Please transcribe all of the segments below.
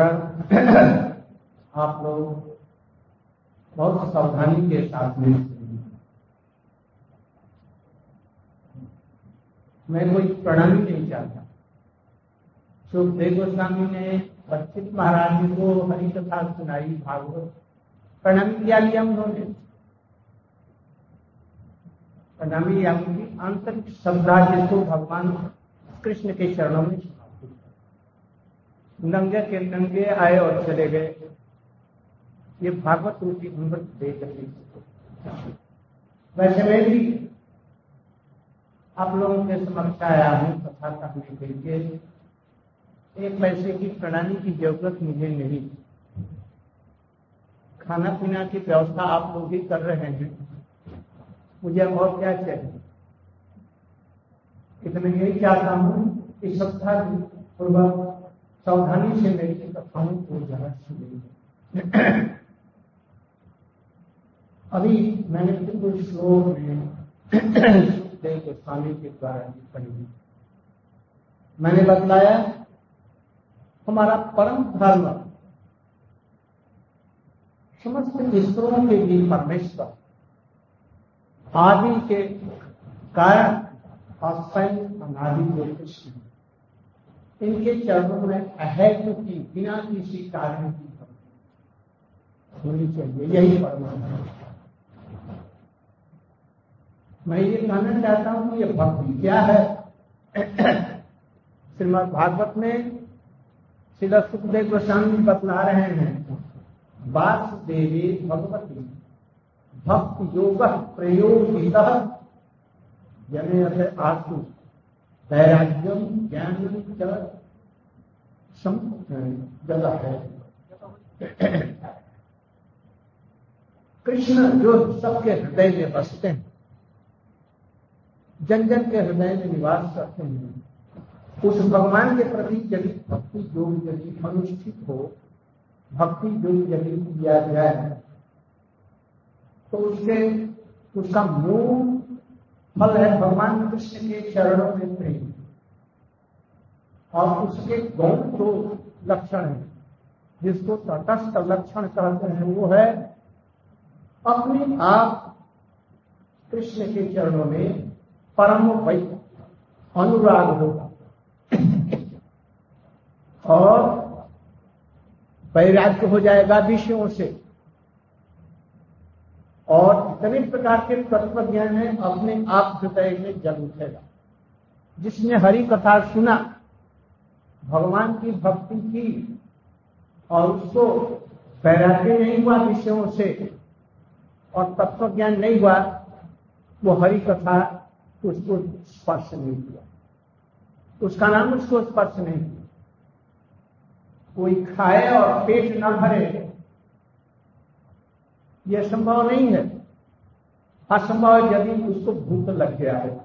आप लोग बहुत सावधानी के साथ में मैं कोई प्रणामी नहीं चाहता। सुखदेव गोस्वामी ने बच्चित महाराज जी को हरी कथा सुनाई, भागवत प्रणामी क्या लिया उन्होंने प्रणामी आंतरिक श्रद्धा जिसको भगवान कृष्ण के चरणों में नंगे के नंगे आए और चले गए। ये भागवत रूपी अमृत रही वैसे मैं भी आप लोगों के समक्ष आया हूँ कथा कहने के लिए। एक पैसे की प्रणाली की ज़रूरत मुझे नहीं। खाना पीना की व्यवस्था आप लोग ही कर रहे हैं। मुझे और क्या चाहिए? इतना यही चाहता हूँ कि श्रद्धा पूर्वक सावधानी से मेरी कथाओं को जरा सुनेंगे अभी मैंने बिल्कुल श्लोक में सुखदेव गोस्वामी के द्वारा पढ़ी मैंने बतलाया, हमारा परम धर्म, समस्त ईश्वरों के भी परमेश्वर, आदि के कारण और स्वयं अनादि जो कृष्ण इनके चरणों में अहैत की, बिना किसी कारण की होनी चाहिए। यही परमात्मा मैं ये कहना चाहता हूँ ये भक्ति क्या है? श्रीमद भागवत में श्री सुखदेव गोस्वामी बतला रहे हैं, वासुदेवी भगवती भक्ति योग प्रयोगित जने आसु वैराग्यम ज्ञान जगह है। कृष्ण जो सबके हृदय में बसते हैं जन जन के हृदय में निवास करते हैं, उस भगवान के प्रति यदि भक्ति योग यदि अनुष्ठित हो, भक्ति योग यदि किया जाए तो उसके, उसका मूल फल है भगवान कृष्ण के चरणों में प्रेम। और उसके गौण दो लक्षण है। जिसको तटस्थ लक्षण कहते हैं, वो है अपने आप कृष्ण के चरणों में परम वै अनुराग होगा और वैराग्य हो जाएगा विषयों से। और इतने प्रकार के तत्व ज्ञान है, अपने आप हृदय में जल उठेगा। जिसने हरि कथा सुना, भगवान की भक्ति की, और उसको वैराग्य नहीं हुआ विषयों से, और तत्व ज्ञान नहीं हुआ, वो हरि कथा उसको स्पर्श नहीं किया। उसका नाम उसको स्पर्श नहीं किया। कोई खाए और पेट न भरे यह संभव नहीं है। असंभव यदि उसको भूख लग गया है।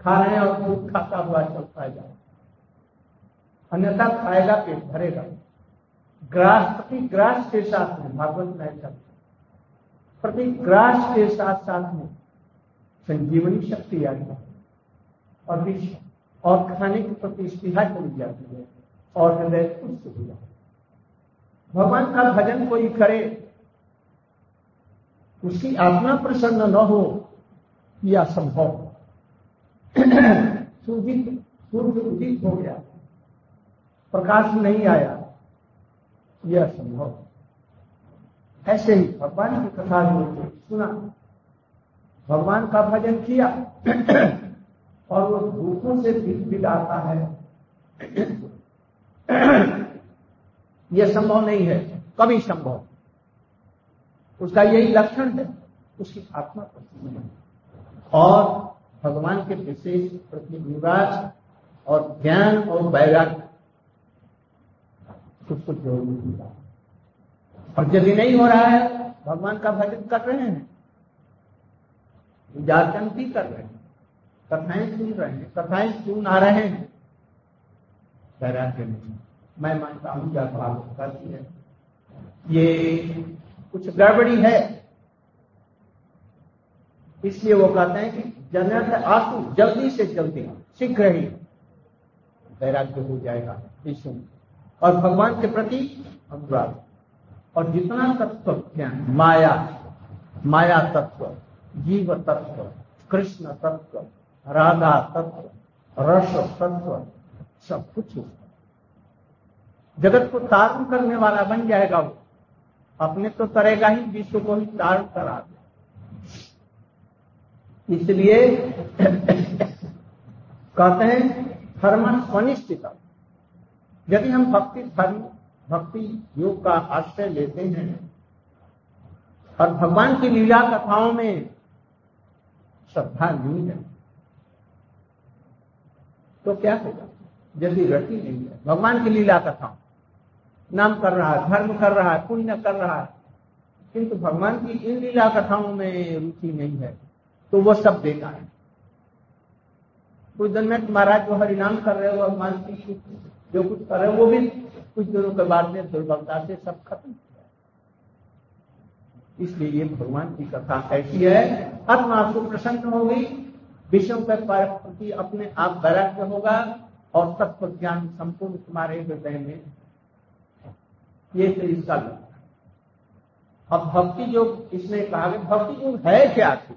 खा रहे हैं और भूख खाता हुआ चलता जाए। अन्यथा खाएगा, पेट भरेगा। ग्रास प्रति ग्रास के साथ में, भागवत में चलता प्रति ग्रास के साथ साथ में संजीवनी शक्ति आ जाती है और और खाने की स्पृहा चली जाती है, और हृदय खुश हो जाता है। भगवान का भजन कोई करे उसकी आत्मा प्रसन्न न हो यह असंभव। सूर्य सूर्य उदित हो गया। प्रकाश नहीं आया यह संभव ऐसे ही भगवान की कथा जो सुना। भगवान का भजन किया, और वो भूखों से बिदाता है। यह संभव नहीं है, कभी संभव। उसका यही लक्षण है, उसकी आत्मा प्रसन्न है। और भगवान के विशेष प्रति निवास और ज्ञान और वैराग्य उसको ज़रूर मिला और यदि नहीं हो रहा है, भगवान का भजन कर रहे हैं। जाचंती कर रहे हैं। कथाएँ सुन रहे हैं। कथाएँ सुन आ रहे हैं। वैराग्य नहीं। मैं मानता हूँ क्या भाव करती है, ये कुछ गड़बड़ी है। इसलिए वो कहते हैं कि जनरल आँसू जल्दी से जल्दी शीघ्र ही वैराग्य हो जाएगा विष्णु और भगवान के प्रति अनुराग। और जितना तत्व ज्ञान, माया माया तत्व, जीव तत्व, कृष्ण तत्व, राधा तत्व, रस तत्व, सब कुछ जगत को तारण करने वाला बन जाएगा वो। अपने तो करेगा ही, विश्व को ही तारण करा दे। इसलिए कहते हैं, धर्म स्वनिश्चित यदि हम भक्ति, धर्म, भक्ति योग का आश्रय लेते हैं, और भगवान की लीला कथाओं में श्रद्धा नहीं है तो क्या होगा? यदि रति नहीं है भगवान की लीला कथाओं। नाम कर रहा है, धर्म कर रहा है, पुण्य कर रहा है। किंतु भगवान की इन लीला कथाओं में रुचि नहीं है तो वो सब बेकार है। कुछ दिन में महाराज जो हरिनाम कर रहे हो भगवान की, जो कुछ कर रहे हो, वो भी कुछ दिनों के बाद में दुर्बलता से सब खत्म इसलिए ये भगवान की कथा ऐसी है, आत्मा आपको प्रसन्न हो गई विषयों के प्रति अपने आप वैराग्य होगा, और तत्व ज्ञान संपूर्ण तुम्हारे हृदय में ये इसका लक्षण अब भक्ति जो इसने कहा कि भक्ति जो है क्या थी?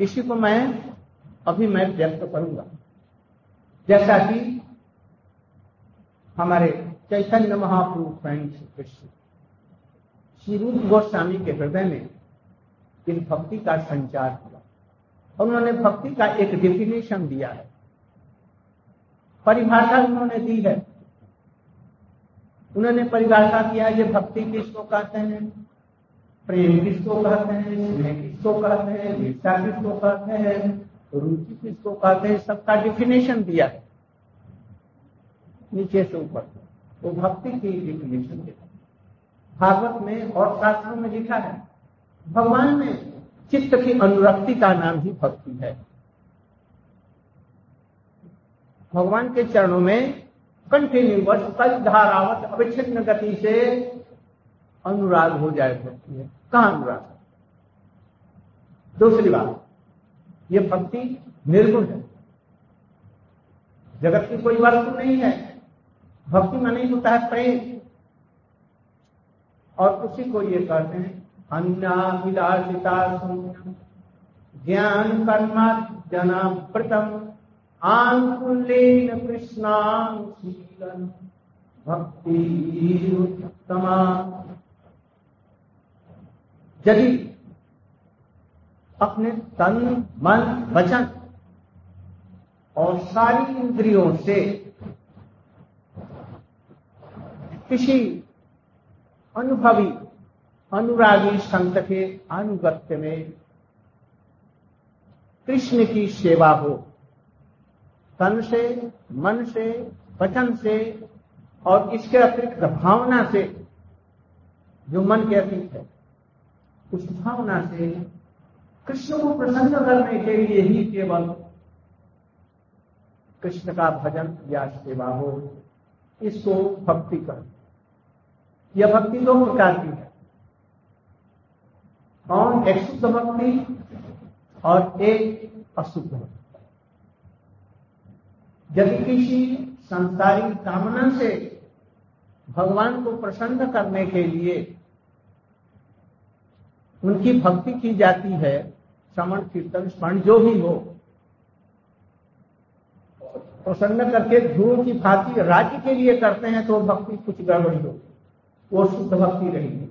इसी को मैं अभी मैं व्यक्त करूँगा। जैसा कि हमारे चैतन्य महापुरुष स्वयं श्री कृष्ण, श्री रूप गोस्वामी के हृदय में इन भक्ति का संचार किया और उन्होंने भक्ति का एक डेफिनेशन दिया है। परिभाषा उन्होंने दी है। उन्होंने परिभाषा किया, ये भक्ति किसको कहते हैं? प्रेम किसको कहते हैं? स्नेह किसको कहते हैं? निष्ठा किसको कहते हैं? रुचि किसको कहते हैं? सबका डिफिनेशन दिया है। नीचे से ऊपर। वो भक्ति की डिफिनेशन दिया भागवत में और शास्त्रों में लिखा है, भगवान में चित्त की अनुरक्ति का नाम ही भक्ति है। भगवान के चरणों में कंटिन्यूस कल धारावत अविच्छिन्न गति से अनुराग हो जाए भक्ति है कहा अनुराग? दूसरी बात, ये भक्ति निर्गुण है। जगत की कोई वस्तु नहीं है। भक्ति में नहीं होता है प्रेम। और उसी को ये कहते हैं अन्ना विलासिता ज्ञान कर्मा जनाप्रतम आनुकूलेन कृष्णानुशीलन भक्ति उत्तमा यदि अपने तन, मन, वचन और सारी इंद्रियों से किसी अनुभवी, अनुरागी संत के अनुगत्य में कृष्ण की सेवा हो तन से, मन से, वचन से और इसके अतिरिक्त भावना से जो मन के अतीत है, उस भावना से कृष्ण को प्रसन्न करने के लिए ही केवल कृष्ण का भजन या सेवा हो, इसको भक्ति कर। यह भक्ति दो प्रकार की है। कौन एक शुद्ध भक्ति और एक अशुद्ध भक्ति। यदि किसी संसारी कामना से भगवान को प्रसन्न करने के लिए उनकी भक्ति की जाती है, श्रवण, कीर्तन, स्मरण जो भी हो, प्रसन्न करके ध्रुव की भांति राज्य के लिए करते हैं तो भक्ति कुछ गड़बड़ी हो वो शुद्ध भक्ति रहेगी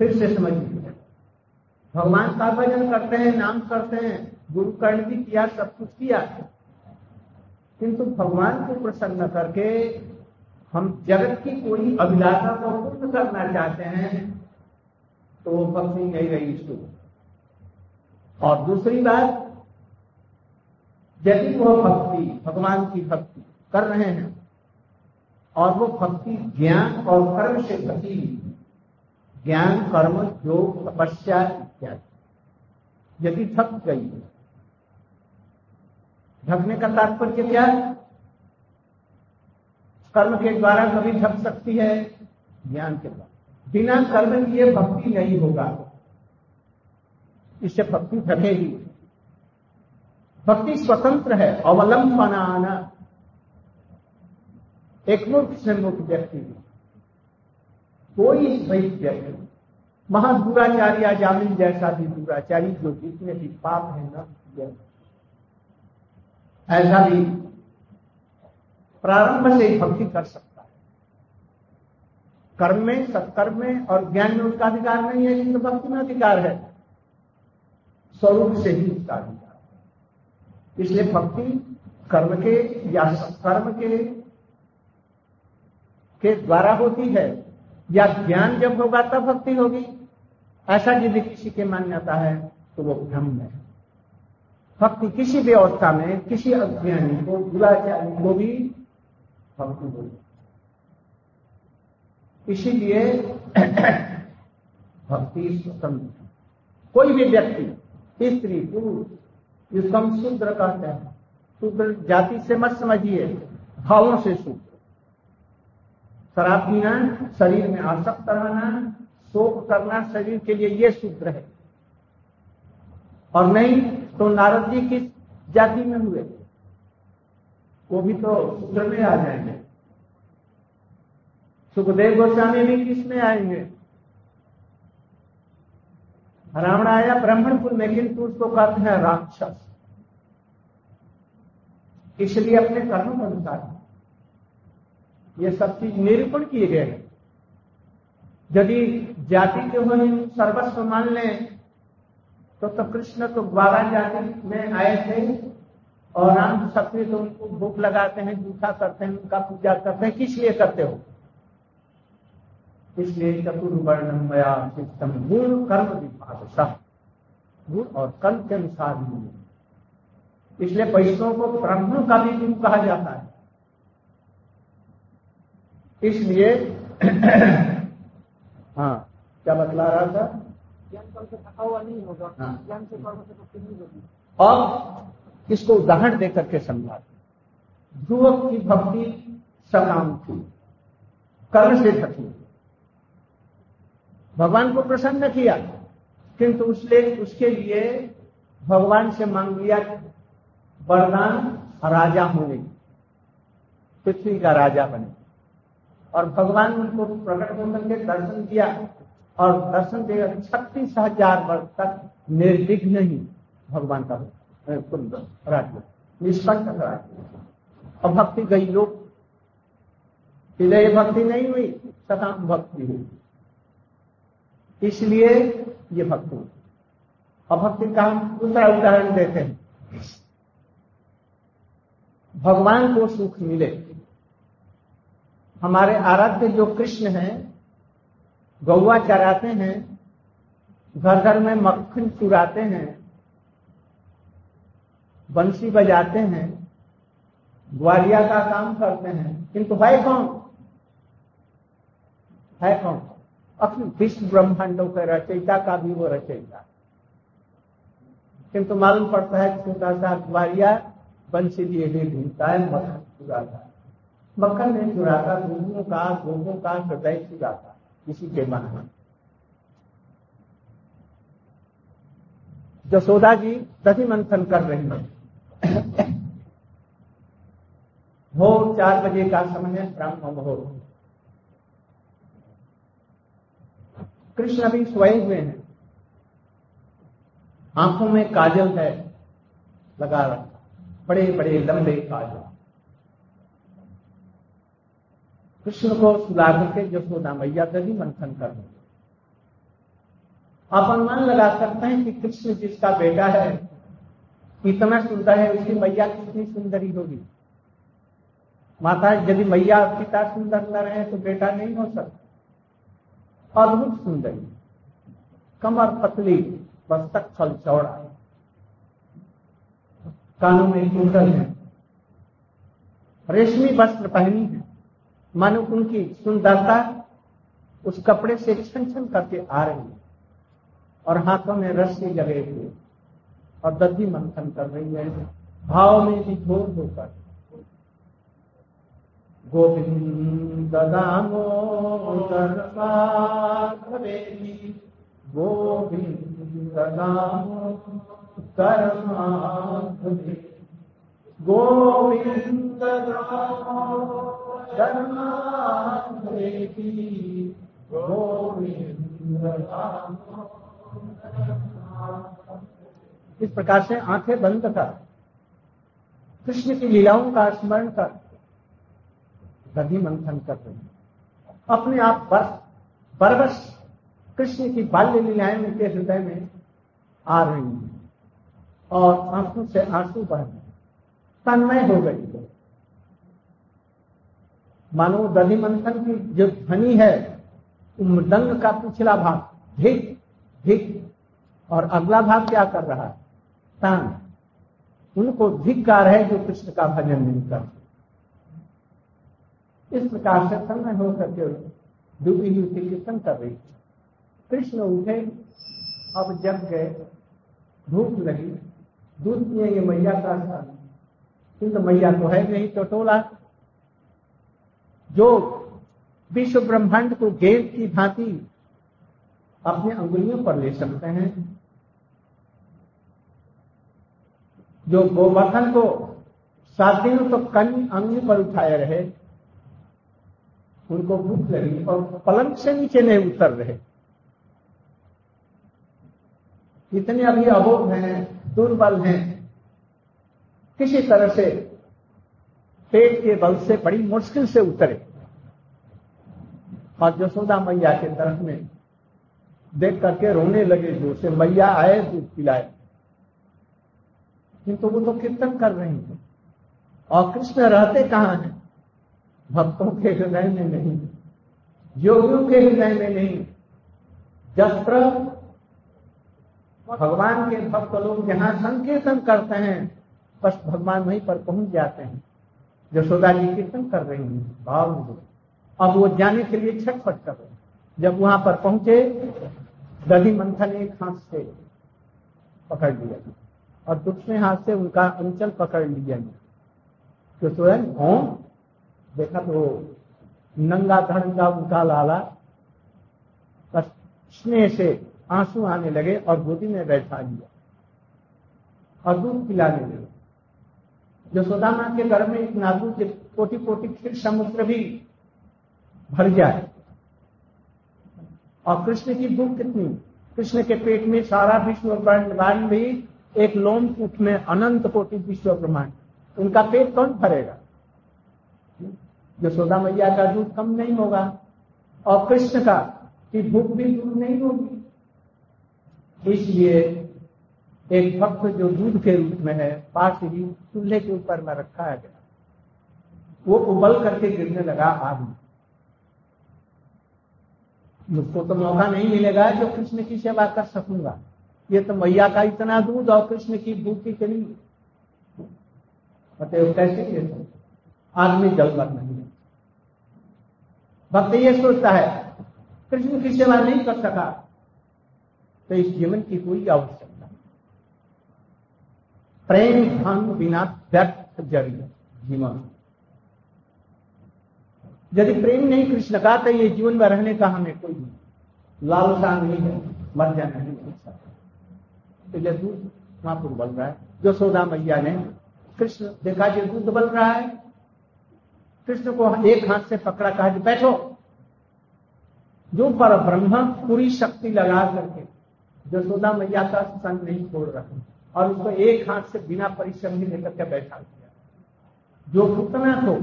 फिर से समझ लीजिए। भगवान का भजन करते हैं, नाम करते हैं, गुरु कर्ण भी किया, सब कुछ किया। किंतु भगवान को प्रसन्न करके हम जगत की कोई अभिलाषा को पूर्ण करना चाहते हैं तो वो भक्ति नहीं रही इसको। और दूसरी बात, यदि वह भक्ति, भगवान की भक्ति कर रहे हैं, और वो भक्ति ज्ञान और कर्म से भक्ति ज्ञान, कर्म, योग, तपस्या इत्यादि, यदि थक गई ढकने का तात्पर्य क्या है? कर्म के द्वारा कभी ढक सकती है? ज्ञान के द्वारा। बिना कर्म किए भक्ति नहीं होगा। इससे भक्ति ढकेगी। भक्ति स्वतंत्र है, अवलंबनाना। एक मूर्ख से मूर्ख व्यक्ति। कोई सही व्यक्ति महादुराचार्य जामिन जैसा भी दुराचारी जो जितने भी पाप है न ऐसा भी प्रारंभ से ही भक्ति कर सकता है। कर्म में, सत्कर्म में और ज्ञान में उसका अधिकार नहीं है लेकिन भक्ति में अधिकार है। स्वरूप से ही उसका अधिकार है। इसलिए भक्ति कर्म के या सत्कर्म के के द्वारा होती है, या ज्ञान जब होगा तब भक्ति होगी। ऐसा यदि किसी के मान्यता है तो वो भ्रम है। भक्ति किसी भी अवस्था में, किसी अज्ञानी को दुराचारी को भी भक्ति होगी इसीलिए भक्ति स्वतंत्र कोई भी व्यक्ति, स्त्री, पुरुष हम शूद्र कहते हैं। शूद्र जाति से मत समझिए, भावों से शूद्र। शराब पीना, शरीर में आसक्त रहना, शोक करना, शरीर के लिए ये शूद्र है। और नहीं तो नारद जी किस जाति में हुए? वो भी तो शूद्र में आ जाएँगे। सुखदेव गोस्वामी भी किसमें आएँगे? रावण आया ब्राह्मण कुल में, किंतु उसको कहते हैं राक्षस। इसलिए अपने कर्म को अनुसार ये सब चीज़ निरूपण किए गए हैं। यदि जाति के हो सर्वस्व मान लें तो, तो कृष्ण तो ग्वारा जाति में आए थे और राम सक्रिय तो उनको भूख लगाते हैं जूठा करते हैं उनका पूजा करते हैं। किस लिए करते हो? इसलिए चतुर्वर्णमया सिस्टम गुण कर्म विभाग गुण और कर्म के अनुसार इसलिए पैसों को ब्राह्मण का भी गुरु कहा जाता है। इसलिए हाँ क्या बतला रहा था? हाँ। होगी और इसको उदाहरण देकर के समझाते ध्रुव की भक्ति सकाम थी कर्म से थकी भगवान को प्रसन्न किया, किंतु उसने उसके लिए भगवान से मांग लिया वरदान राजा होने, पृथ्वी का राजा बने। और भगवान उनको प्रकट होकर के दर्शन दिया और दर्शन देकर छत्तीस हज़ार वर्ष तक निर्विघ्न ही भगवान का राज्य निष्कंठ राज्य और भक्ति गई लोग हृदय भक्ति नहीं हुई, सदा भक्ति हुई। इसलिए ये भक्ति और भक्ति का हम दूसरा उदाहरण देते हैं। भगवान को सुख मिले। हमारे आराध्य जो कृष्ण हैं गौवा चराते हैं, घर घर में मक्खन चुराते हैं, बंसी बजाते हैं ग्वालिया का काम करते हैं। किंतु है कौन? है कौन? अपने विश्व ब्रह्मांडों के रचयिता का भी वो रचयिता। किंतु मालूम पड़ता है छोटा सा ग्वालिया बंसी लिए भी ढूंढता है, मक्खन चुराता है। मक्खन नहीं चुराता दूधों का गोगों का हृदय चुराता किसी के मन में। जसोदा जी दधि मंथन कर रही है। भोर चार बजे का समय है, ब्राह्मण भोर कृष्ण अभी सोए हुए हैं। आँखों में काजल है, लगा रखा। बड़े बड़े लंबे काजल। कृष्ण को सुला करके यशोदा मैया दधी मंथन कर आप अनुमान लगा सकते हैं कि कृष्ण जिसका बेटा है, इतना सुंदर है, उसकी मैया कितनी सुंदरी होगी। माता यदि मैया पिता सुंदर न रहे तो बेटा नहीं हो सकता। अद्भुत सुंदरी। कमर पतली मस्तक फल चौड़ा। कानों में कुंडल है। रेशमी वस्त्र पहनी है। मानो उनकी सुंदरता उस कपड़े से छन छन करके आ रही है। और हाथों में रस्सी लगे हुए और दधी मंथन कर रही है। भाव में विभोर होकर। गोविंद दामोदर माधवेली गोविंद दामोदर माधवेली गोविंद दामोदर इस प्रकार से आँखें बंद कर, कृष्ण की लीलाओं का स्मरण कर दधि मंथन कर रहे अपने आप बरस बरबस कृष्ण की बाल्य लीलाएँ उनके हृदय में आ रही हैं और आँखों से आँसू बह रहे तन्मय हो गई है। मानो दधि मंथन की जो ध्वनि है मृदंग का पिछला भाग, धिक धिक, और अगला भाग क्या कर रहा है? तान। उनको धिक्कार है जो कृष्ण का भजन नहीं करते। इस प्रकार से तन्मय होकर के डूबी हुई थी कीर्तन कर रही थी। कृष्ण उठे, अब जग गए। भूख लगी। दूध पिएँगे मैया का स्थान किंतु मैया तो है नहीं तो टोला। जो विश्व ब्रह्मांड को गेंद की भांति अपने अंगुलियों पर ले सकते हैं, जो गोवर्धन को सात दिनों तो कन अंगली पर उठाए रहे, उनको भूख लगी और पलंग से नीचे नहीं उतर रहे। इतने अभी अबोध हैं, दुर्बल हैं। किसी तरह से पेट के बल से बड़ी मुश्किल से उतरे। और जसोदा मैया के तरफ़ में देख करके रोने लगे जो से, मैया आए, दूध पिलाए। किंतु वो तो कीर्तन कर रही हैं और कृष्ण रहते कहाँ हैं? भक्तों के हृदय में नहीं, योगियों के हृदय में नहीं। जत्र भगवान के भक्त लोग जहाँ संकीर्तन करते हैं, बस भगवान वहीं पर पहुँच जाते हैं। यशोदा जी कीर्तन कर रही हैं, भाव अब वो जाने के लिए छटपट कर रहे जब वहाँ पर पहुँचे, दधि मंथन एक हाथ से पकड़ लिया। और दूसरे हाथ से उनका अंचल पकड़ लिया। तो स्वयं ओम देखा तो नंगा धड़ंगा उनका लाला। स्नेह से आँसू आने लगे और गोदी में बैठा लिया। और दूध पिलाने लगे। जो माँ के घर में एक नादू के कोटि कोटि क्षीर समुद्र भी भर जाए और कृष्ण की भूख कितनी? कृष्ण के पेट में सारा विश्व ब्रह्मांड भी एक लोम कूट में अनंत कोटि विश्व ब्रह्मांड। उनका पेट कौन भरेगा? यशोदा मैया का दूध कम नहीं होगा। और कृष्ण का की भूख भी दूर नहीं होगी। इसलिए एक भक्त जो दूध के रूप में है, पास ही चूल्हे के ऊपर में रखा गया। वो उबल करके गिरने लगा आग में। मुझको तो मौका नहीं मिलेगा जो कृष्ण की सेवा कर सकूँगा। ये तो मैया का इतना दूध और कृष्ण की भूख इतनी बताए कैसे आदमी जल मर नहीं है। भक्त ये सोचता है, कृष्ण की सेवा नहीं कर सका तो इस जीवन की कोई आवश्यकता प्रेम, धन, बिना व्यर्थ ज़रिए जीवन। यदि प्रेम नहीं कृष्ण का तो ये जीवन में रहने का हमें कोई नहीं। लालसा नहीं है, मर जाना नहीं तो ये दूध महापुर बन रहा है। जो सोदा मैया ने, कृष्ण देखा जो दूध बन रहा है। कृष्ण को एक हाथ से पकड़ा, कहा कि बैठो। जो पर ब्रह्म पूरी शक्ति लगा करके जसोदा मैया का संग नहीं छोड़ रहा, और उसको एक हाथ से बिना परिश्रम ही लेकर के बैठा दिया। जो पूतना को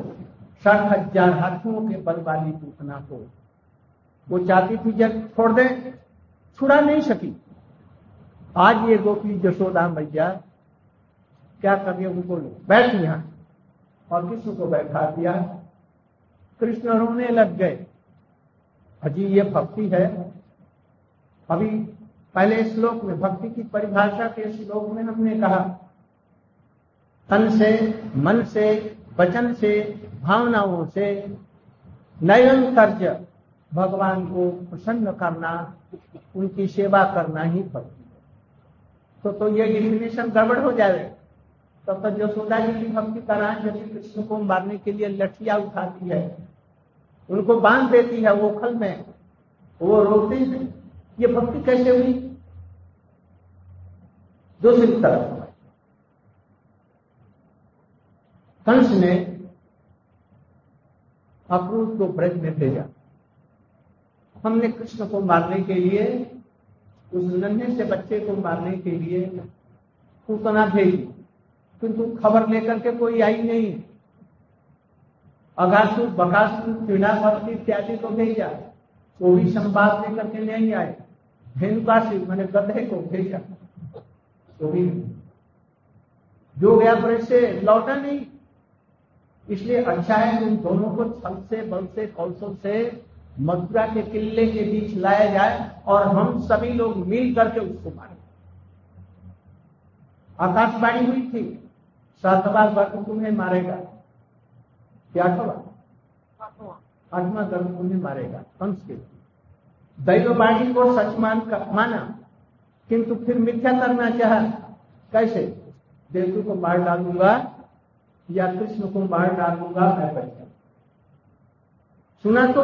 साठ हज़ार हाथियों के बल वाली पूतना को वो चाहती थी जब छोड़ दे, छुड़ा नहीं सकी। आज ये गोपी जसोदा मैया क्या कर उनको बैठ यहाँ और किसी को बैठा दिया। कृष्ण रोने लग गए। अजी, ये भक्ति है। अभी पहले श्लोक में, भक्ति की परिभाषा के श्लोक में हमने कहा, तन से मन से वचन से, भावनाओं से नयन भगवान को प्रसन्न करना, उनकी सेवा करना ही पड़ती है। तो तो ये डिफिनेशन गड़बड़ हो जाएगा तब तक यशोदा जी की भक्ति करा जैसे कृष्ण को मारने के लिए लठिया उठाती है, उनको बाँध देती है वो खल में, वो रोकते हैं। ये भक्ति कैसे हुई? दूसरी तरफ़ कंस ने अक्रूर को ब्रज में भेजा। हमने कृष्ण को मारने के लिए, उस नन्हे से बच्चे को मारने के लिए पूतना भेजी। किंतु खबर लेकर के कोई आई नहीं। अगासुर बकासुर पीड़ावर्ती इत्यादि को भेजा। वो भी संवाद लेकर के नहीं आए। धेनुकाशी मैंने गधे को भेजा। वो भी जो गया ब्रज से लौटा नहीं। इसलिए अच्छा है उन दोनों को छल से बल से कौशल से मथुरा के किले के बीच लाया जाए और हम सभी लोग मिल करके उसको मारे। आकाशवाणी हुई थी सातवा गर्भ तुम्हें मारेगा। क्या आठवा आठवां गर्भ तुम्हें मारेगा कंस के दैववाणी को सच मान कर माना, किंतु फिर मिथ्या करना चाह कैसे? देवतु को मार डालूँगा या कृष्ण को मार डालूँगा मैं बचा सुना तो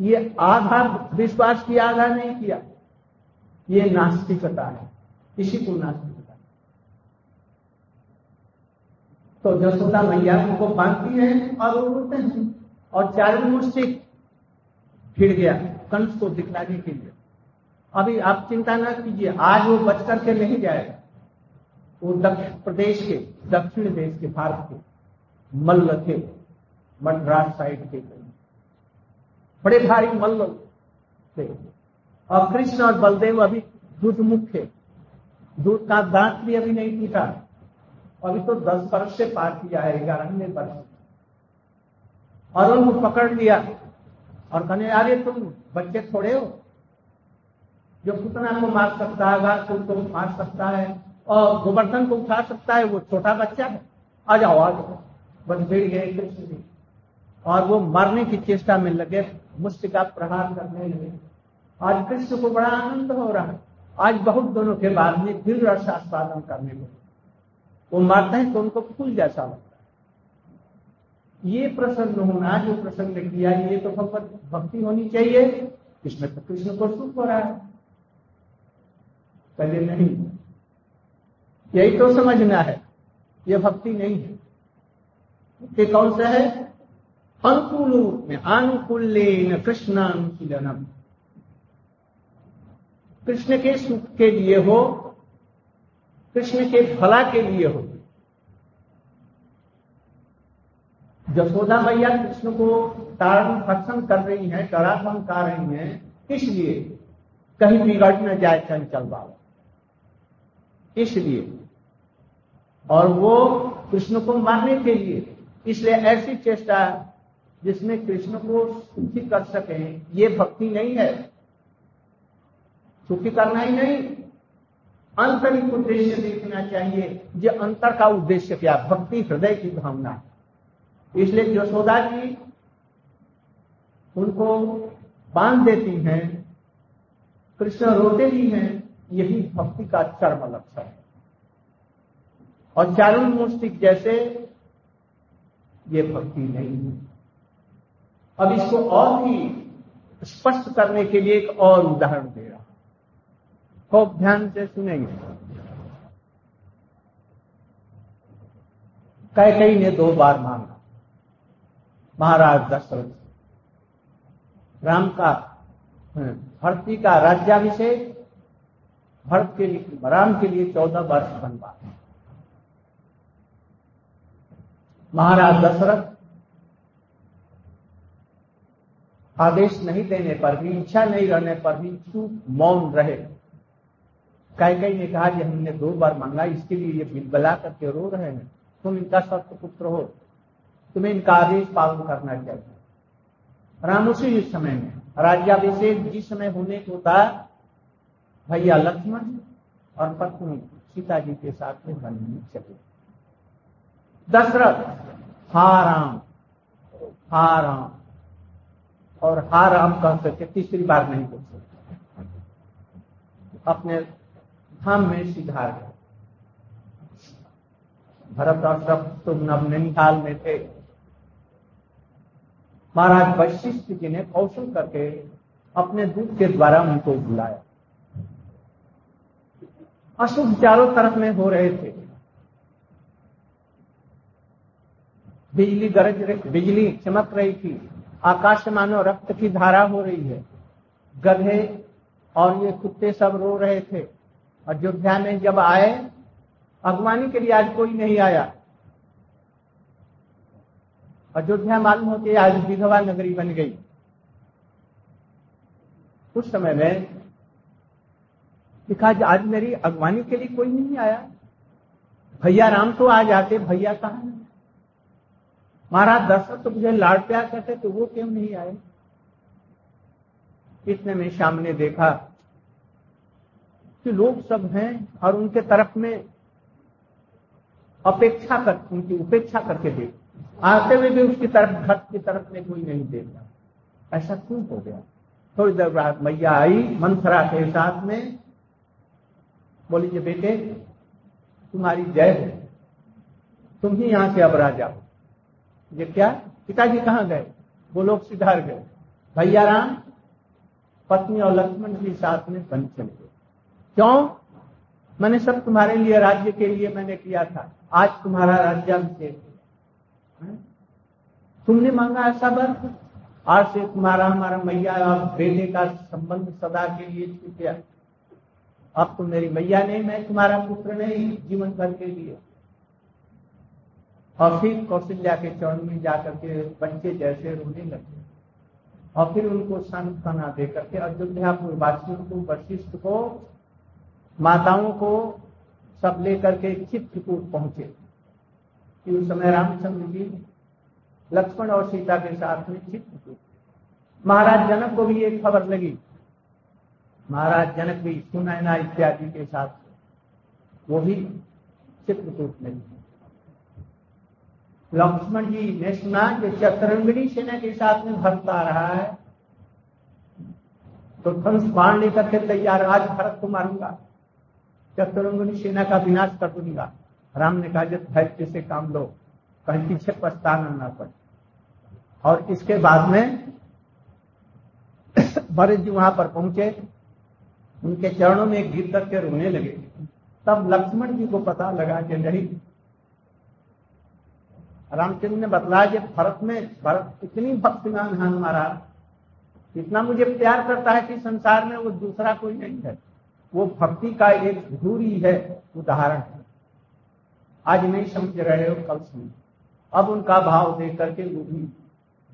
ये आधा विश्वास की आधा नहीं किया। ये नास्तिकता है। इसी को नास्तिकता तो जसोदा मैया उनको बांधती है और रोते हैं, और चारों मुश्तिक फिर गया कंस को दिखलाने के लिए। अभी आप चिंता ना कीजिए, आज वो बच करके नहीं जाएगा। वो दक्षिण प्रदेश के, दक्षिण देश के, भारत के, मल्ल थे मद्रास साइड के बड़े भारी मल्ल थे। और कृष्ण और बलदेव अभी दूध मुख थे। दूध का दांत भी अभी नहीं टूटा। अभी तो दस वर्ष से पार किया है, ग्यारहवें वर्ष। और उनको पकड़ लिया और कहने, अरे तुम बच्चे थोड़े हो। जो पुतना को मार सकता है घासुर को मार सकता है। और गोवर्धन को उठा सकता है, वो छोटा बच्चा है। आ जाओ आ जाओ बस भिड़ गए कृष्ण जी। और वो मारने की चेष्टा में लगे मुस्टिका प्रहार करने लगे। आज कृष्ण को बड़ा आनंद हो रहा है। आज बहुत दोनों के बाद में फिर रसास्वादन करने लगे वो मारते हैं तो उनको फूल जैसा लगता है। ये प्रसन्न होना, जो प्रसन्न किया, ये तो भगवत भक्ति होनी चाहिए। इसमें तो कृष्ण को सुख हो रहा है। पहले नहीं। यही तो समझना है। ये भक्ति नहीं है। ये कौन सा है? अनुकूल में अनुकूल कृष्णानुशीलनम कृष्ण के सुख के लिए हो, कृष्ण के भला के लिए हो। जसोदा मैया कृष्ण को तारण भक्षण कर रही है डरा धमका रही है, इसलिए कहीं बिगड़ न जाए चंचल बाबा। इसलिए और वो कृष्ण को मारने के लिए। इसलिए ऐसी चेष्टा जिसमें कृष्ण को सुखी कर सके, ये भक्ति नहीं है। सुखी करना ही नहीं। आंतरिक उद्देश्य देखना चाहिए, ये अंतर का उद्देश्य क्या? भक्ति, हृदय की भावना। है इसलिए यशोदा जी उनको बाँध देती हैं, कृष्ण रोते भी हैं, यही भक्ति का चरम लक्ष्य है। और चारुण मुस्तिक जैसे ये भक्ति नहीं है अब इसको और भी स्पष्ट करने के लिए एक और उदाहरण दे रहा खूब ध्यान से सुनेंगे। कैकई ने दो बार मांगा। महाराज दशरथ राम का भरती का राज्याभिषेक, भरत के लिए, राम के लिए चौदह वर्ष बनवा। महाराज दशरथ आदेश नहीं देने पर भी, इच्छा नहीं रहने पर भी चुप मौन रहे। कई कई ने कहा कि हमने दो बार मांगा, इसके लिए ये बिलबला करके रो रहे हैं। तुम इनका सत्य पुत्र हो। तुम्हें इनका आदेश पालन करना चाहिए। राम उसी समय में, राज्याभिषेक जिस समय होने को था, भैया लक्ष्मण और पत्नी सीता जी के साथ में वन चले। दशरथ हा राम हा राम और हा राम कह करके तीसरी बार नहीं बोल सकते। अपने धाम में सिधार गए भरत और सब तो नव नैनीताल में थे। महाराज वशिष्ठ जी ने कौशल करके अपने दूत के द्वारा उनको बुलाया। अशुभ चारों तरफ़ में हो रहे थे। बिजली गरज रही, बिजली चमक रही थी आकाश मानो रक्त की धारा हो रही है, गधे और ये कुत्ते सब रो रहे थे अयोध्या में जब आए अगवानी के लिए आज कोई नहीं आया। अयोध्या मालूम होती आज विधवा नगरी बन गई। उस समय में लिखा, आज मेरी अगवानी के लिए कोई नहीं आया। भैया राम तो आ जाते, भैया कहा महाराज दशरथ तो मुझे लाड प्यार करते तो वो क्यों नहीं आए? इतने में शाम ने देखा कि लोग सब हैं और उनके तरफ़ में अपेक्षा कर, उनकी उपेक्षा करके देख। आते हुए भी उसकी तरफ़, घर की तरफ़ में कोई नहीं देखा ऐसा क्यों हो गया? थोड़ी देर बाद मैया आई मंथरा के साथ में। बोली जे बेटे, तुम्हारी जय हो। तुम ही यहाँ से अब राजा हो। ये क्या? पिताजी कहाँ गए? वो लोग सिधार गए। भैया राम पत्नी और लक्ष्मण के साथ में बन चले गए। क्यों? मैंने सब तुम्हारे लिए, राज्य के लिए मैंने किया था। आज तुम्हारा राज्याभिषेक तुमने मांगा ऐसा वर आज से तुम्हारा, हमारा मैया और बेटे का संबंध सदा के लिए छूट गया। अब तुम मेरी मैया नहीं मैं तुम्हारा पुत्र नहीं, जीवन भर के लिए। और फिर कौशल्या के चरण में जाकर के बच्चे जैसे रोने लगे। और फिर उनको सांत्वना दे करके अयोध्यापुर वासियों को, वशिष्ठ को, माताओं को सब लेकर के चित्रकूट पहुँचे। कि उस समय रामचंद्र जी लक्ष्मण और सीता के साथ में चित्रकूट। महाराज जनक को भी एक खबर लगी। महाराज जनक भी सुनैना इत्यादि के साथ, वो भी चित्रकूट में। लक्ष्मण जी ने सुना कि चतरंगनी सेना के साथ में भरत आ रहा है। तो धनुष बाण लेकर के तैयार, आज भरत को मारूँगा। चतुरंगनी सेना का विनाश कर दूँगा। राम ने कहा, जब धैर्य से काम लो कहीं पीछे पछताना ना पड़े। और इसके बाद में भरत जी वहाँ पर पहुँचे। उनके चरणों में गिर करके रोने लगे। तब लक्ष्मण जी को पता लगा कि नहीं रामचंद्र ने बतलाया कि भरत में, भरत इतनी भक्तिमान है हमारा इतना मुझे प्यार करता है कि संसार में वो दूसरा कोई नहीं है। वो भक्ति का एक धूरी है, उदाहरण है। आज नहीं समझ रहे हो, कल समझ अब उनका भाव देख करके वो भी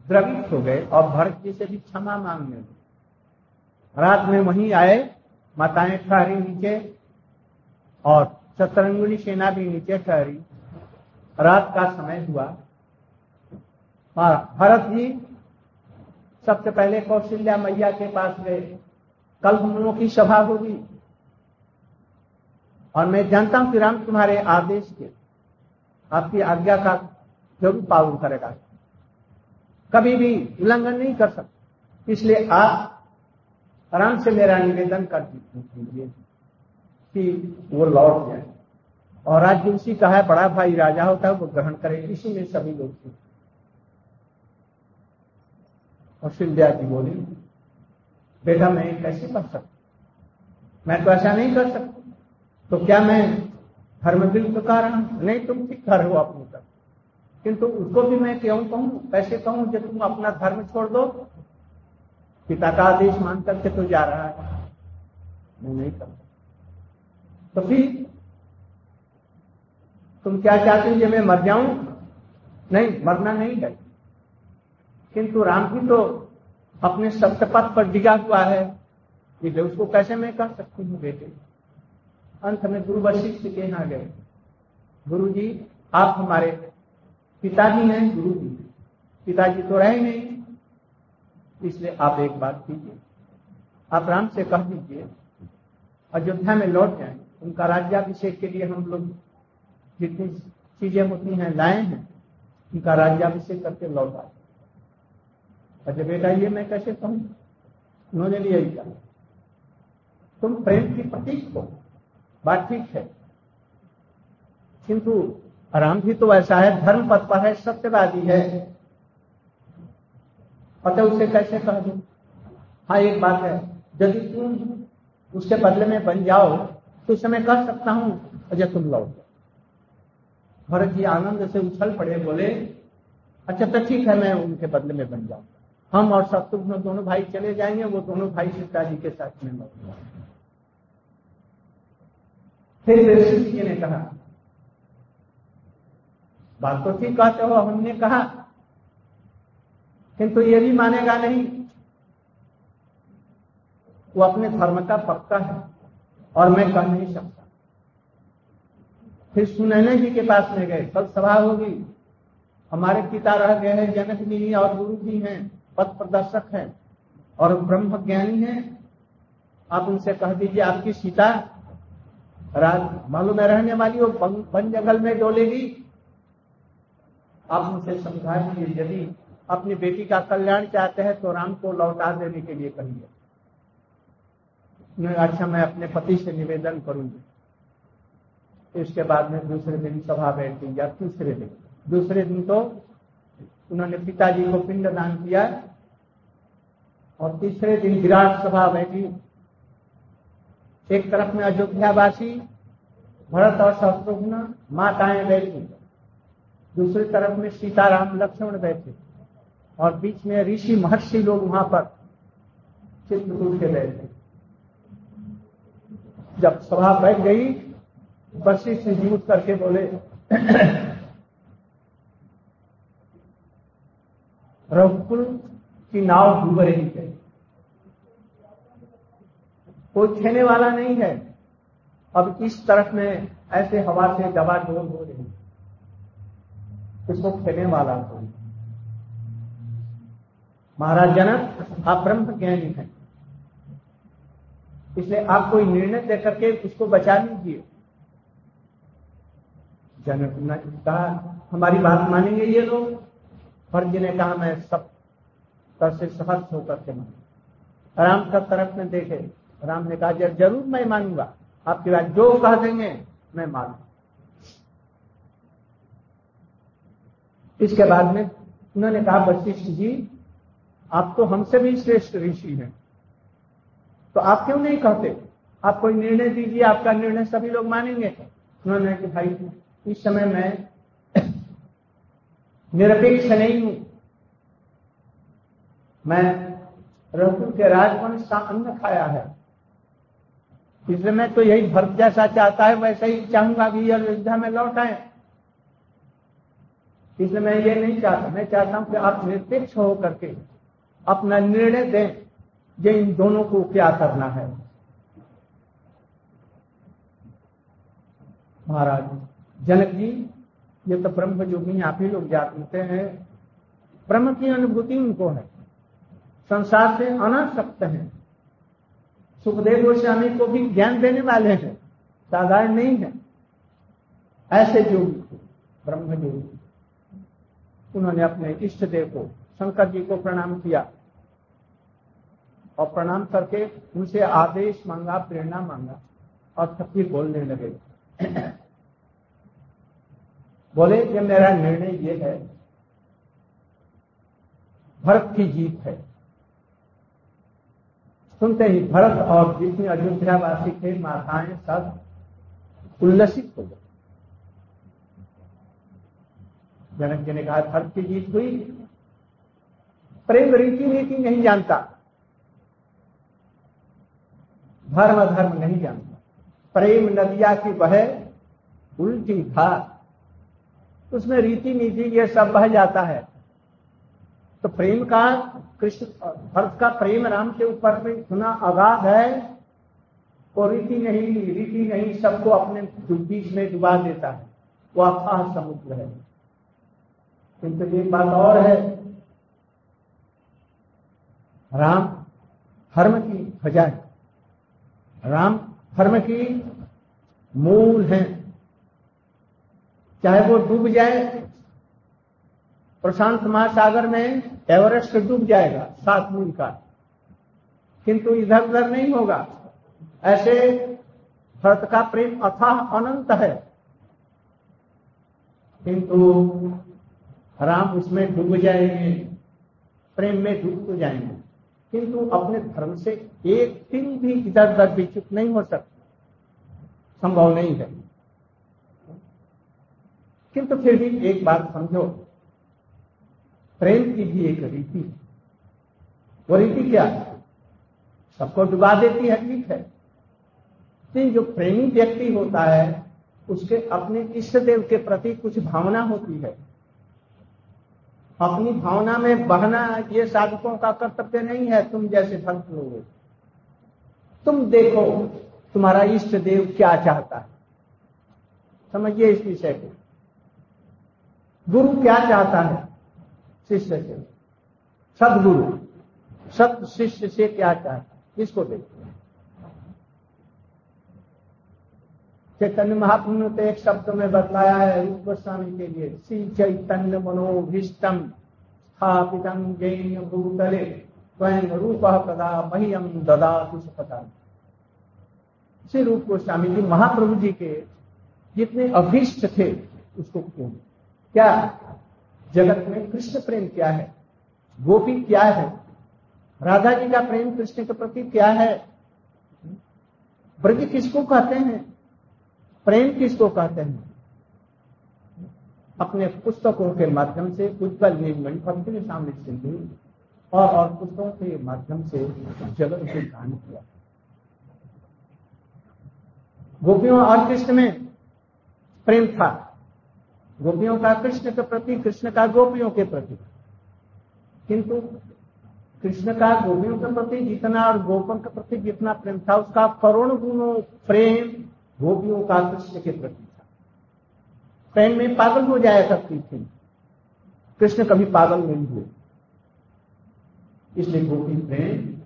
द्रवित हो गए और भरत जी से भी क्षमा मांगने लगे। रात में वहीं आए, माताएँ ठहरी नीचे और चतरंगुनी सेना भी नीचे ठहरी। रात का समय हुआ। भरत जी सबसे पहले कौशल्या मैया के पास गए। कल हम लोगों की सभा होगी। और मैं जानता हूँ कि राम तुम्हारे आदेश के आपकी आज्ञा का ज़रूर पालन करेगा। कभी भी उल्लंघन नहीं कर सकते। इसलिए आप आराम से मेरा निवेदन कर दीजिए कि वो लौट जाए। और राज्य उसी का है, बड़ा भाई राजा होता है, वो ग्रहण करे। इसी में सभी लोग थे। और सिंधिया जी बोली, बेटा, मैं कैसे कर सकता मैं तो ऐसा नहीं कर सकता। तो क्या मैं धर्मदिल तो कह रहा हूँ? नहीं, तुम ठीक कर हो अपनी तरफ़। किंतु उसको भी मैं क्यों कहूँ? कैसे कहूँ जब तुम अपना धर्म छोड़ दो? पिता का आदेश मान करके तो जा रहा है। मैं नहीं करता तो फिर तुम क्या चाहते हो कि मैं मर जाऊँ? नहीं, मरना नहीं है। किंतु राम भी तो अपने सप्तपथ पर डिगा हुआ है। उसको कैसे मैं कर सकती हूँ बेटे? अंत में गुरु वशिष्ठ के यहाँ गए। गुरु जी, आप हमारे पिताजी हैं, गुरु जी। पिताजी तो रहे नहीं। इसलिए आप एक बात कीजिए। आप राम से कह दीजिए, अयोध्या में लौट जाए। उनका राज्याभिषेक के लिए हम लोग जितनी चीज़ें होती हैं लाए हैं, उनका राज्याभिषेक करके लौट आए। अच्छा बेटा, ये मैं कैसे कहूँ? उन्होंने भी यही कहा तुम प्रेम की प्रतीक हो। बात ठीक है। किंतु राम भी तो ऐसा है, धर्म पथ पर है, सत्यवादी है। पता उसे कैसे कह दू? हाँ एक बात है। यदि तुम उसके बदले में बन जाओ तो उसे मैं कह सकता हूँ अजय तुम लौट भरत जी आनंद से उछल पड़े, बोले अच्छा तो ठीक है, मैं उनके बदले में बन जाऊँगा। हम और शत्रुघ्न दोनों भाई चले जाएँगे, वो दोनों भाई सीता जी के साथ में लौट फिर जी ने कहा, बात तो ठीक कहते हो, हमने कहा, किंतु ये भी मानेगा नहीं, वो अपने धर्म का पक्का है और मैं कह नहीं सकता। फिर सुनैना जी के पास में गए। कल सभा होगी। हमारे पिता रह गए हैं, जनक जी और गुरु जी हैं, पथ प्रदर्शक हैं और ब्रह्म ज्ञानी हैं। आप उनसे कह दीजिए, आपकी सीता राज मालूम में रहने वाली हो वन जंगल में डोलेगी आप उनसे समझा दीजिए, यदि अपनी बेटी का कल्याण चाहते हैं तो राम को लौटा देने के लिए कहिए। अच्छा मैं अपने पति से निवेदन करूँगी। इसके बाद में दूसरे दिन सभा बैठी या तीसरे दिन। दूसरे दिन तो उन्होंने पिताजी को पिंड दान किया और तीसरे दिन विराट सभा बैठी। एक तरफ़ में अयोध्यावासी, भरत और शत्रुघ्न माताएँ बैठी। दूसरी तरफ़ में सीताराम, लक्ष्मण बैठे और बीच में ऋषि महर्षि लोग वहाँ पर चित्रकूट के बैठे। जब सभा बैठ गई वशिष्ठ से उठ करके बोले, रघुकुल की नाव डूब रही है। कोई खेने वाला नहीं है। अब इस तरफ़ में ऐसे हवा से दबा डोल हो रही इसको खेने वाला कोई महाराज जनक आप ब्रह्म ज्ञानी हैं। इसलिए आप कोई निर्णय दे करके उसको बचा लीजिए। जनक ने कहा हमारी बात मानेंगे ये लोग फ़र्ज़ ने कहा मैं सब, तर से सहर्ष होकर के मान। राम का तरफ़ में देखे, राम ने कहा ज़रूर मैं मानूँगा, आपकी बात जो कह देंगे, मैं मानू। इसके बाद में उन्होंने कहा, वशिष्ठ जी, आप तो हमसे भी श्रेष्ठ ऋषि हैं। तो आप क्यों नहीं कहते? आप कोई निर्णय दीजिए, आपका निर्णय सभी लोग मानेंगे। उन्होंने कि भाई इस समय मैं निरपेक्ष नहीं हूँ। मैं रघु के राजवंश का अन्न खाया है। इसलिए मैं तो यही भरत जैसा चाहता है, वैसे ही चाहूँगा कि अयोध्या में लौट आए। इसलिए मैं ये नहीं चाहता। मैं चाहता हूँ कि आप निरपेक्ष हो करके अपना निर्णय दें जो इन दोनों को क्या करना है। महाराज जनक जी, ये तो ब्रह्म योगी आप ही लोग जानते हैं। ब्रह्म की अनुभूति उनको है। संसार से अनासक्त हैं। सुखदेव गोस्वामी को भी ज्ञान देने वाले हैं। साधारण नहीं है। ऐसे योगी ब्रह्म योगी उन्होंने अपने इष्ट देव को, शंकर जी को प्रणाम किया। और प्रणाम करके उनसे आदेश मांगा, प्रेरणा मांगा और फिर बोलने लगे। बोले कि मेरा निर्णय ये है, भरत की जीत है। सुनते ही भरत और जितनी अयोध्यावासी थे, माताएँ सब उल्लसित हो गए। जनक जी ने कहा, भरत की जीत हुई? प्रेम रीति नीति नहीं जानता। धर्म धर्म नहीं जानता। प्रेम नदिया की बह, उल्टी धार उसमें रीति नीति ये सब बह जाता है। तो प्रेम का, कृष्ण, भरत का प्रेम राम के ऊपर में इतना अगाध है वो रीति नहीं रीति नहीं, सबको अपने बीच में डुबा देता है। वो अथाह समुद्र है। किंतु एक बात और है, राम धर्म की है राम धर्म की मूल है। चाहे वो डूब जाए, प्रशांत महासागर में एवरेस्ट डूब जाएगा, सात मील का। किंतु इधर उधर नहीं होगा। ऐसे भरत का प्रेम अथाह अनंत है। किंतु राम उसमें डूब जाएँगे, प्रेम में डूब तो जाएँगे। किंतु अपने धर्म से एक दिन भी इधर उधर विच्युत नहीं हो सकता। संभव नहीं है। किंतु फिर भी एक बात समझो, प्रेम की भी एक रीति है। वो रीति क्या है? सबको डुबा देती है, ठीक है। लेकिन जो प्रेमी व्यक्ति होता है, उसके अपने इष्ट देव के प्रति कुछ भावना होती है। अपनी भावना में बहना ये साधकों का कर्तव्य नहीं है, तुम जैसे भक्त लोग। तुम देखो, तुम्हारा इष्ट देव क्या चाहता है। समझिए इस विषय को। गुरु क्या चाहता है? शिष्य से। सदगुरु। सत शिष्य से क्या चाहता है? इसको देखो चैतन्य महाप्रभु ने तो एक शब्द में बतलाया है रूप गोस्वामी के लिए, श्री चैतन्य मनोभीष्टम स्थापितम जैन भूतले, स्वयं रूप कदा मह्यम ददा कुछ पता श्री रूप गोस्वामी जी, महाप्रभु जी के जितने अभीष्ट थे, उसको क्यों क्या जगत में कृष्ण प्रेम क्या है? गोपी क्या है? राधा जी का प्रेम कृष्ण के प्रति क्या है? ब्रज किसको कहते हैं? प्रेम किसको कहते हैं? अपने पुस्तकों के माध्यम से उज्जवल निर्मण भक्ति सामने सिंधु और और पुस्तकों के माध्यम से जगत को दान किया। गोपियों और कृष्ण में प्रेम था। गोपियों का कृष्ण के प्रति, कृष्ण का गोपियों के प्रति। किंतु कृष्ण का गोपियों के प्रति जितना और गोपों के प्रति जितना प्रेम था, उसका करोड़ गुणों प्रेम गोपियों का कृष्ण के प्रति था। प्रेम में पागल हो जाया करती थी। कृष्ण कभी पागल नहीं हुए। इसलिए गोपी प्रेम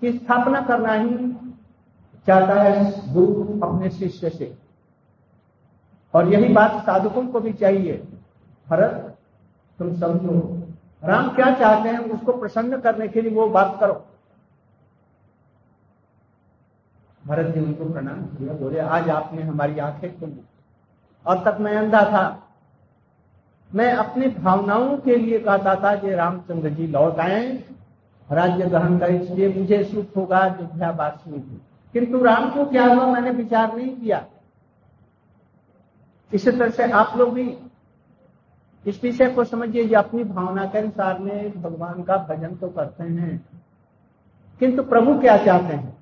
की स्थापना करना ही चाहता है गुरु अपने शिष्य से। और यही बात साधकों को भी चाहिए। भरत, तुम समझो। राम क्या चाहते हैं, उसको प्रसन्न करने के लिए वो बात करो। भरत जी उनको प्रणाम किया, बोले, आज आपने हमारी आँखें खोली। और तक मैं अंधा था। मैं अपनी भावनाओं के लिए कहता था कि रामचंद्र जी लौट आए। राज्य ग्रहण का इसलिए मुझे सुख होगा अयोध्यावासियों की किंतु राम को क्या हुआ, मैंने विचार नहीं किया। इसी तरह से आप लोग भी इस विषय को समझिए अपनी भावना के अनुसार में भगवान का भजन तो करते हैं। किंतु प्रभु क्या चाहते हैं?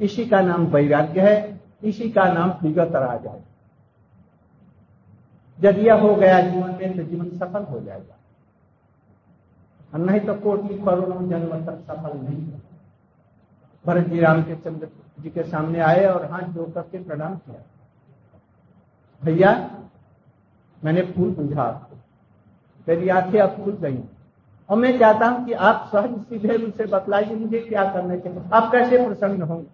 इसी का नाम वैराग्य है, इसी का नाम विगत राज है। जब यह हो गया जीवन में तो जीवन सफल हो जाएगा। नहीं तो कोटि करोड़ों जन्म तक सफल नहीं भरत जी राम के चंद्र जी के सामने आए और हाथ जोड़ करके प्रणाम किया। भैया मैंने फूल बुझा आपको। तेरी आँखें अब खुल गई। और मैं चाहता हूँ कि आप सहज सीधे मुझसे बतलाइए मुझे क्या करने के आप कैसे प्रसन्न होंगे?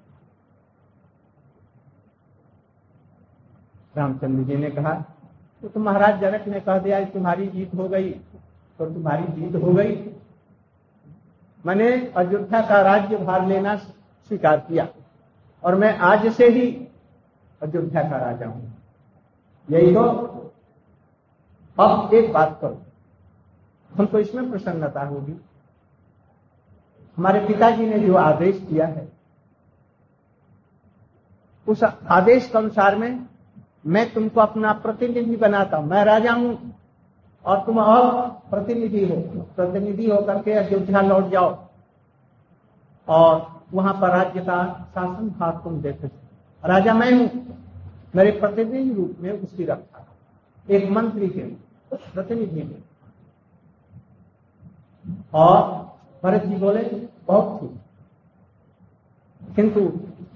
रामचंद्र जी ने कहा तो, तो महाराज जनक ने कह दिया तुम्हारी जीत हो गई तो तुम्हारी जीत हो गई। मैंने अयोध्या का राज्य भार लेना स्वीकार किया। और मैं आज से ही अयोध्या का राजा हूँ। यही तो। अब एक बात करो। हमको इसमें प्रसन्नता होगी। हमारे पिताजी ने जो आदेश दिया है, उस आदेश के अनुसार में मैं तुमको अपना प्रतिनिधि बनाता हूँ। मैं राजा हूँ और तुम और प्रतिनिधि हो। प्रतिनिधि होकर के अयोध्या लौट जाओ और वहाँ पर राज्य का शासन भाग तुम देख। राजा मैं हूँ। मेरे प्रतिनिधि रूप में उसकी रखा एक मंत्री के प्रतिनिधि में। और भरत जी बोले, बहुत ठीक। किंतु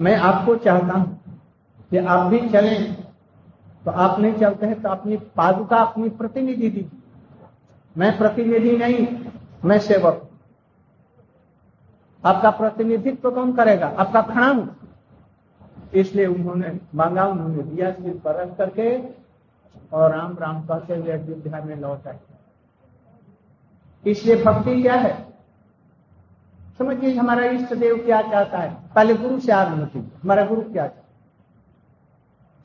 मैं आपको चाहता हूँ कि आप भी चले। तो आप नहीं चलते हैं तो अपनी पादुका अपनी प्रतिनिधि दी मैं प्रतिनिधि नहीं, मैं सेवक आपका प्रतिनिधित्व कौन करेगा? आपका खड़ा हूँ। इसलिए उन्होंने मांगा, उन्होंने दिया सिर पर रख करके और राम राम कहते हुए अयोध्या में लौट आए। इसलिए भक्ति क्या है? समझिए हमारा इष्ट देव क्या चाहता है? पहले गुरु से आरंभ कीजिए। हमारा गुरु क्या चाहता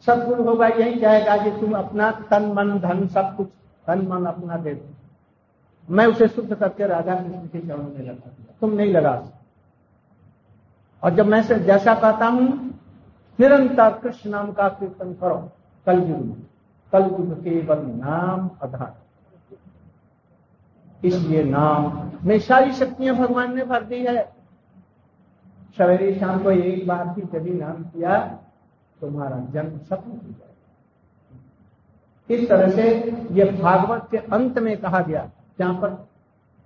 सदगुरु होगा, यही चाहेगा कि तुम अपना तन, मन, धन, सब कुछ, तन, मन अपना दे दो। मैं उसे शुद्ध करके राधा कृष्ण के चरणों में लगा तुम नहीं लगा और जब मैं से जैसा कहता हूँ निरंतर कृष्ण नाम का कीर्तन करो। कलयुग में। कलयुग केवल नाम आधार। इसलिए नाम में सारी शक्तियाँ भगवान ने भर दी है। सवेरे शाम को एक बार भी यदि नाम किया, तुम्हारा जन्म सफल हो जाएगा। इस तरह से यह भागवत के अंत में कहा गया, जहाँ पर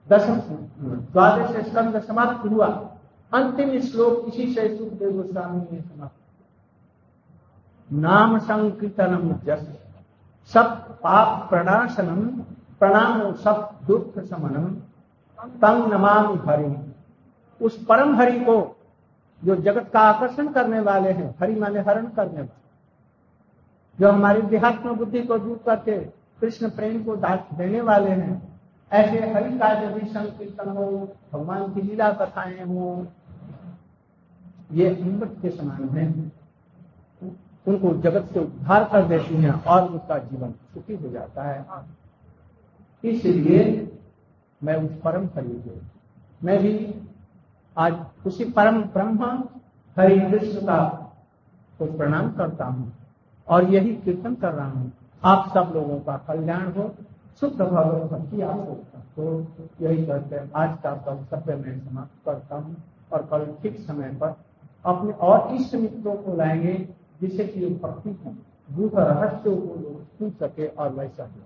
दसम द्वादश स्कंद समाप्त हुआ। अंतिम श्लोक इसी से सुखदेव गोस्वामी ने समाप्त नाम संकीर्तनम जस। सब पाप प्रणाशनम प्रणाम सब दुख समनम। तंग नमामि हरि। उस परम हरि को जो जगत का आकर्षण करने वाले हैं, हरि माने हरण करने वाले। जो हमारी देहात्म बुद्धि को दूर करके कृष्ण प्रेम को देने वाले हैं, ऐसे हरि का जब भी संकीर्तन हो, भगवान की लीला कथाएँ हो, ये अमृत के समान है। उनको जगत से उद्धार कर देती हैं और उसका जीवन सुखी हो जाता है। इसलिए मैं उस परम हरि को, मैं भी आज उसी परम ब्रह्म हरि कृष्ण का को प्रणाम करता हूँ और यही कीर्तन कर रहा हूँ। आप सब लोगों का कल्याण हो शुद्ध भगवत भक्ति आप तो यही कहते आज का सभ्य मैं समाप्त करता हूँ और कल ठीक समय पर अपने और इष्ट मित्रों को लाएँगे। जिससे कि भक्ति की दूध रहस्य को लोग सुन सके और वैसा हो